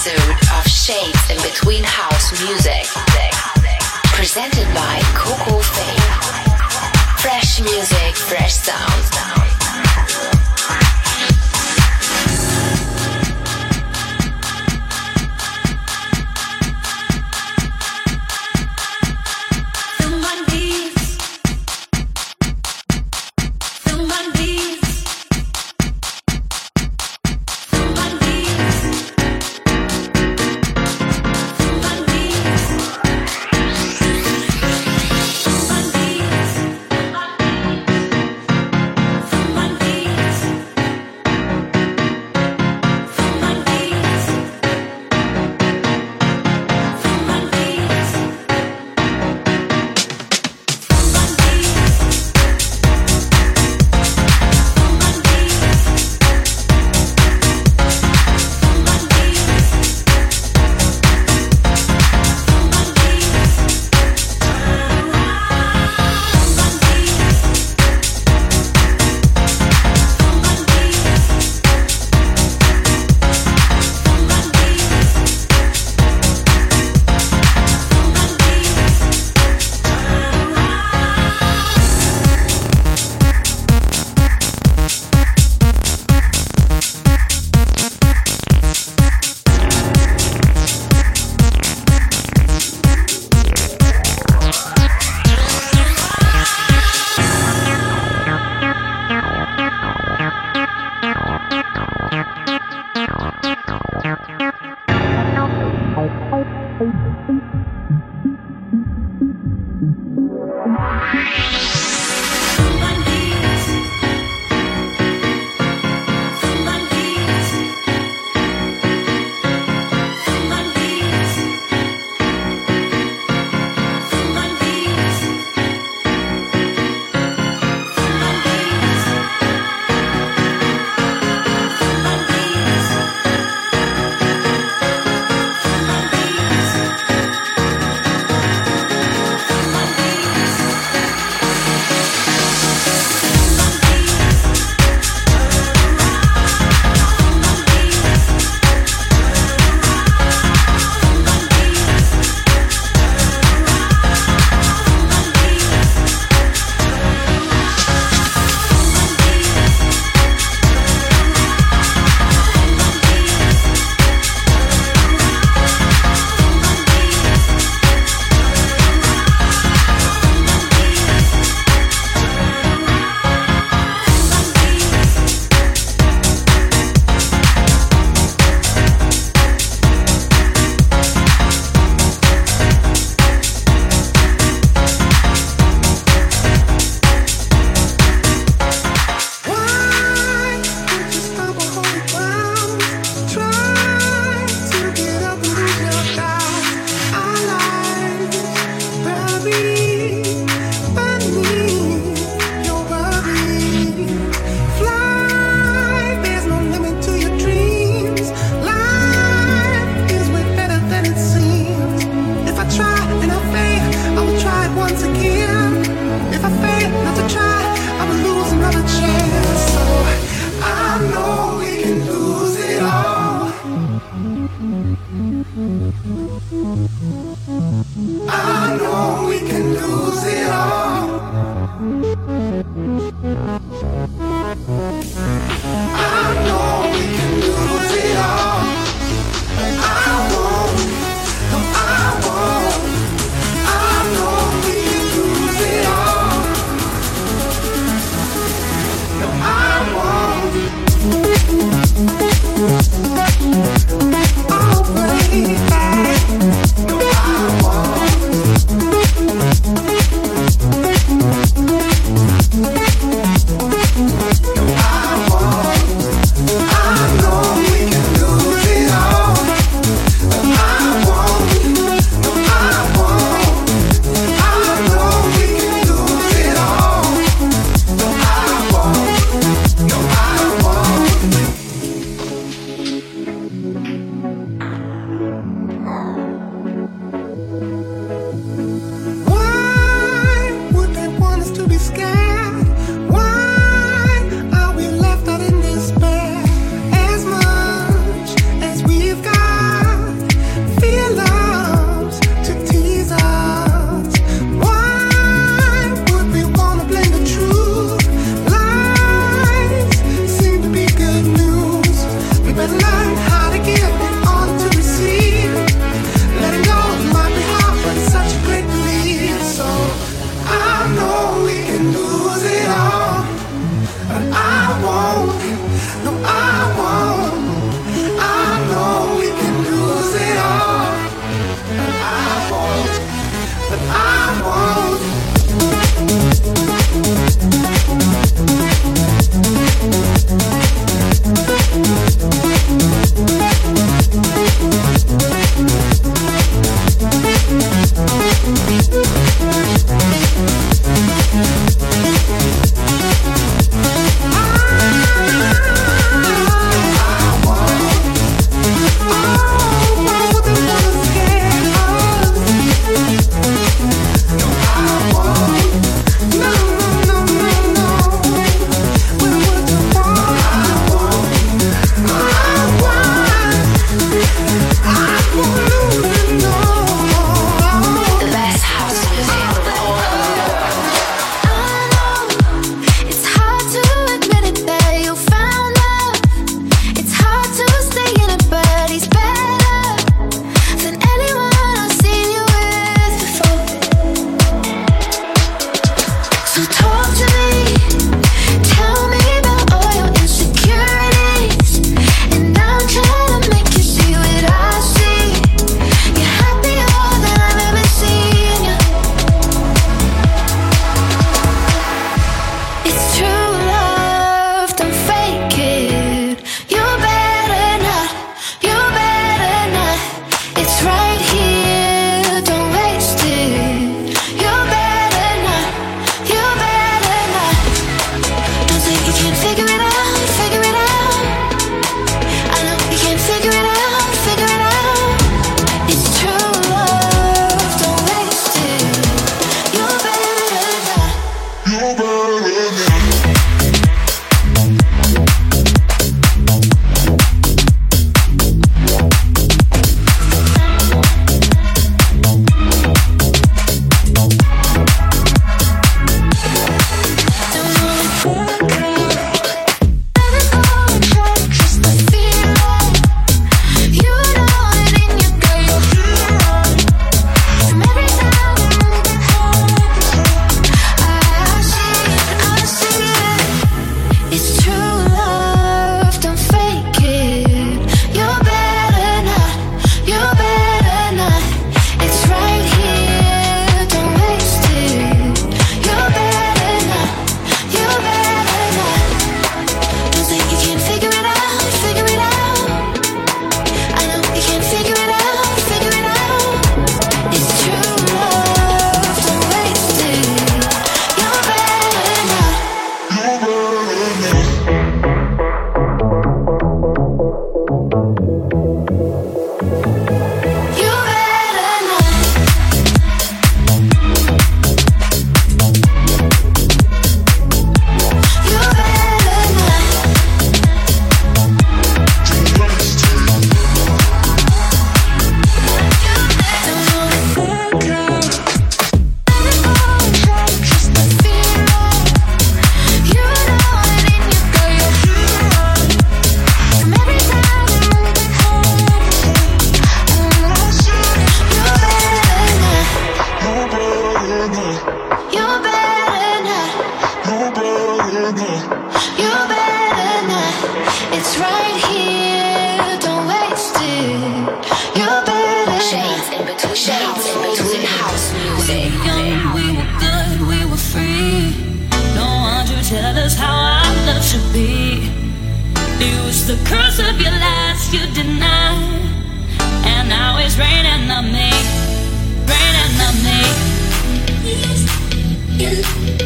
episode of Shades in Between House Music. Presented by Coco Faye. Fresh music, fresh sound.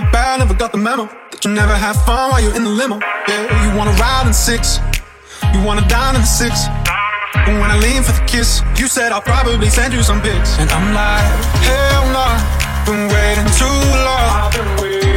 my bad, never got the memo. That you never have fun while you're in the limo. Yeah, you wanna ride in six. You wanna dine in the six. And when I lean for the kiss, you said I'll probably send you some pics. And I'm like, hell no, nah, been waiting too long.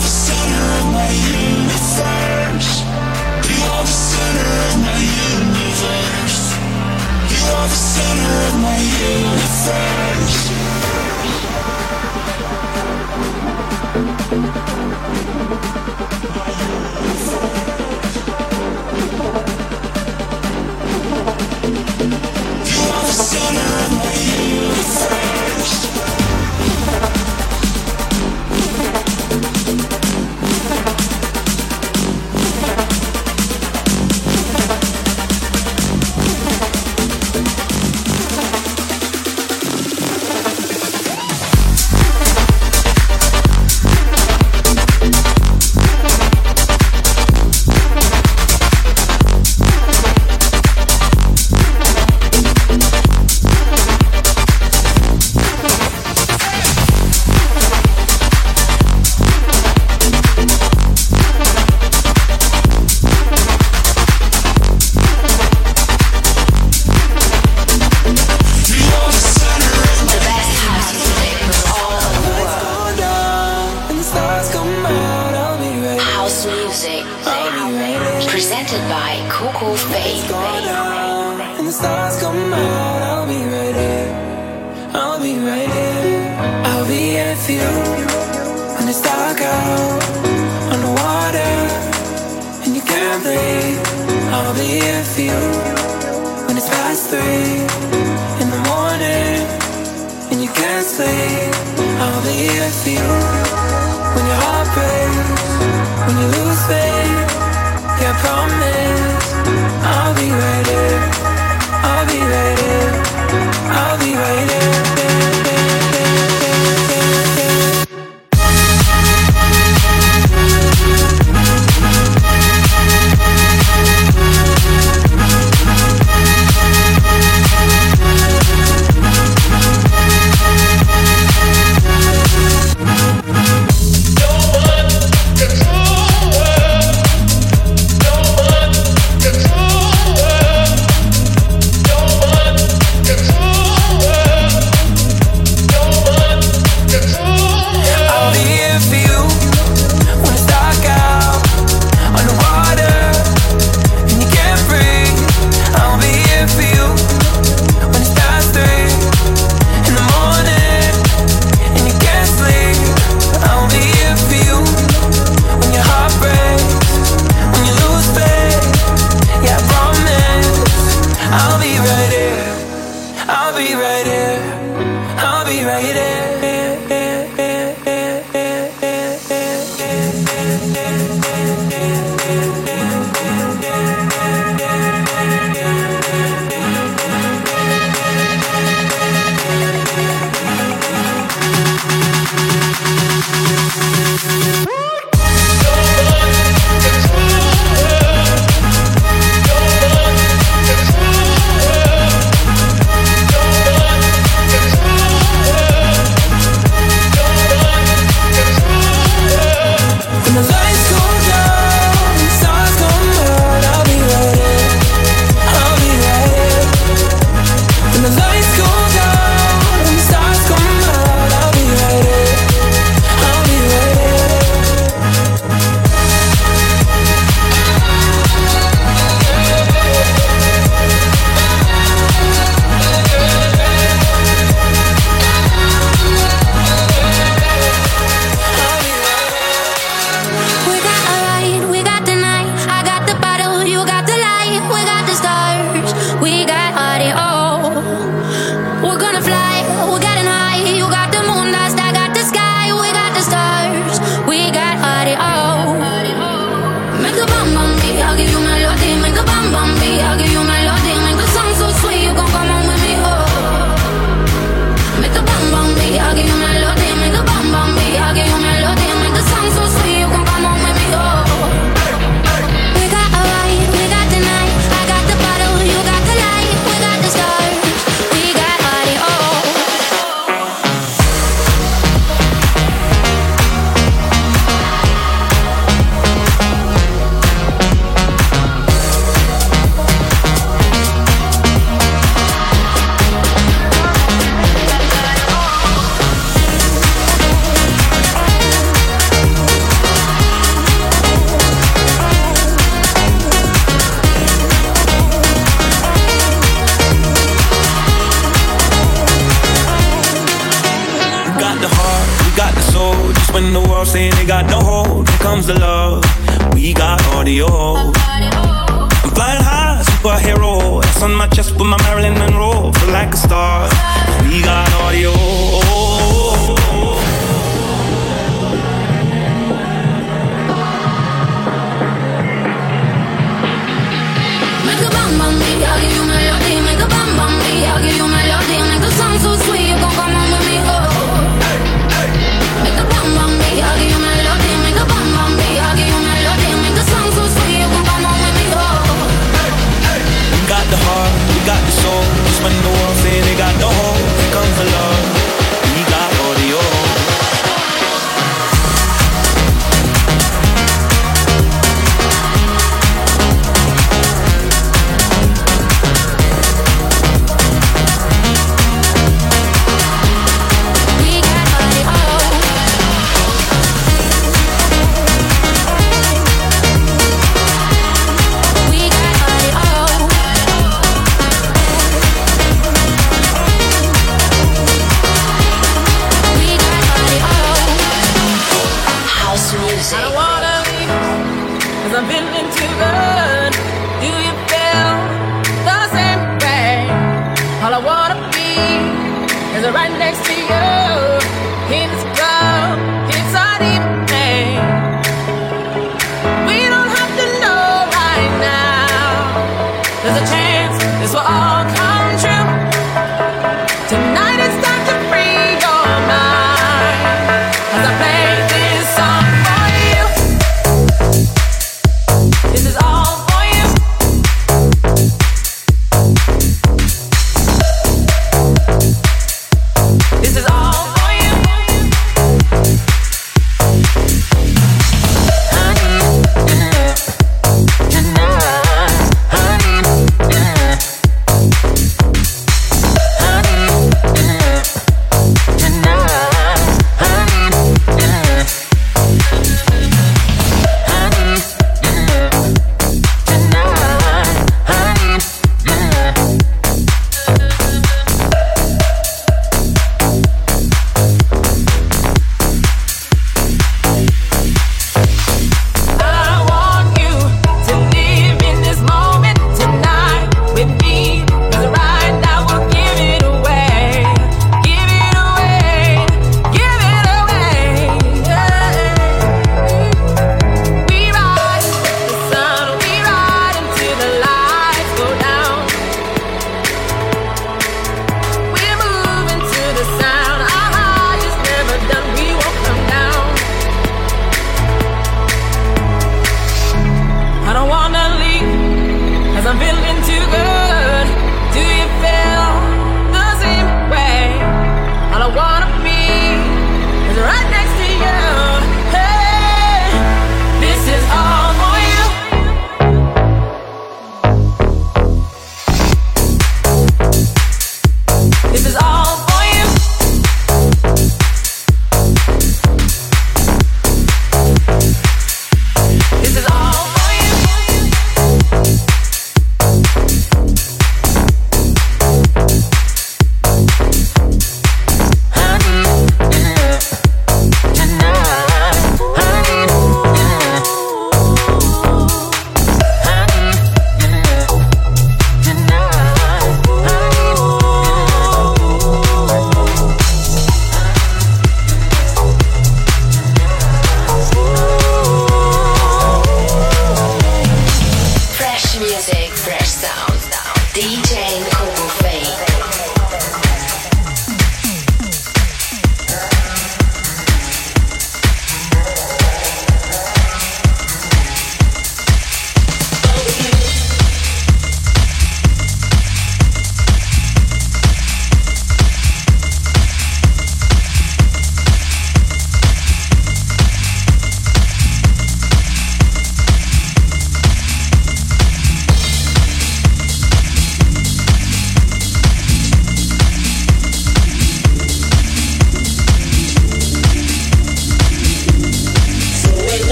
Presented of my Faye.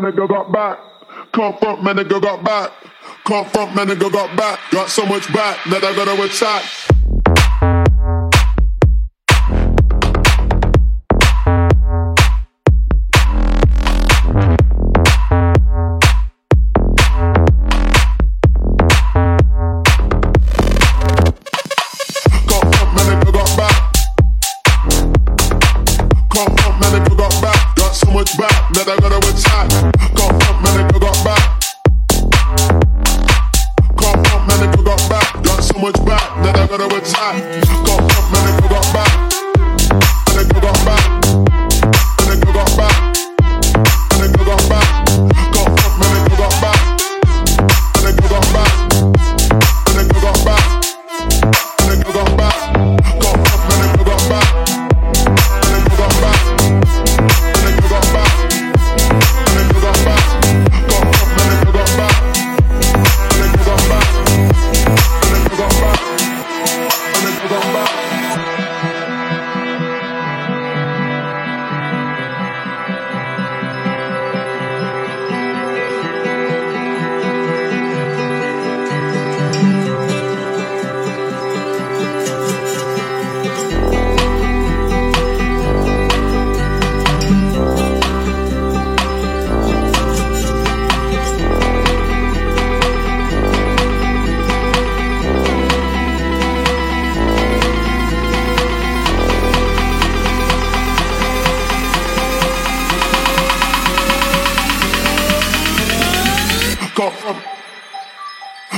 Man, nigga got back. Come front, man, nigga got back. Come front, man, nigga got back. Got so much back that I gotta attack.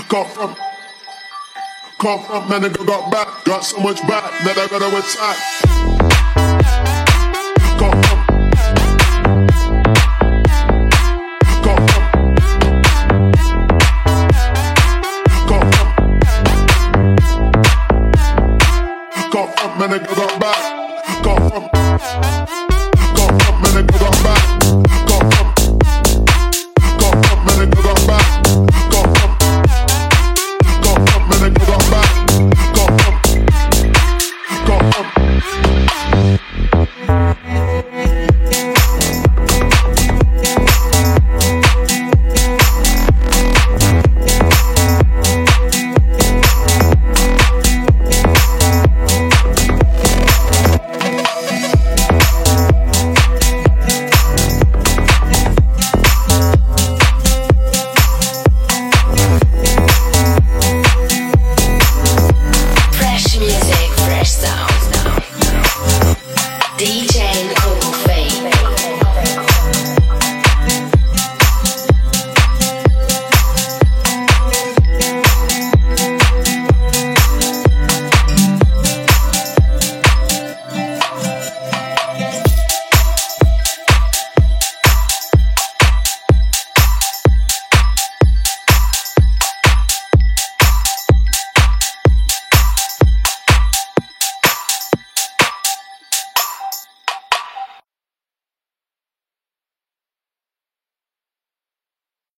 Come from, come from, man, nigga got back. Got so much back that I gotta attack.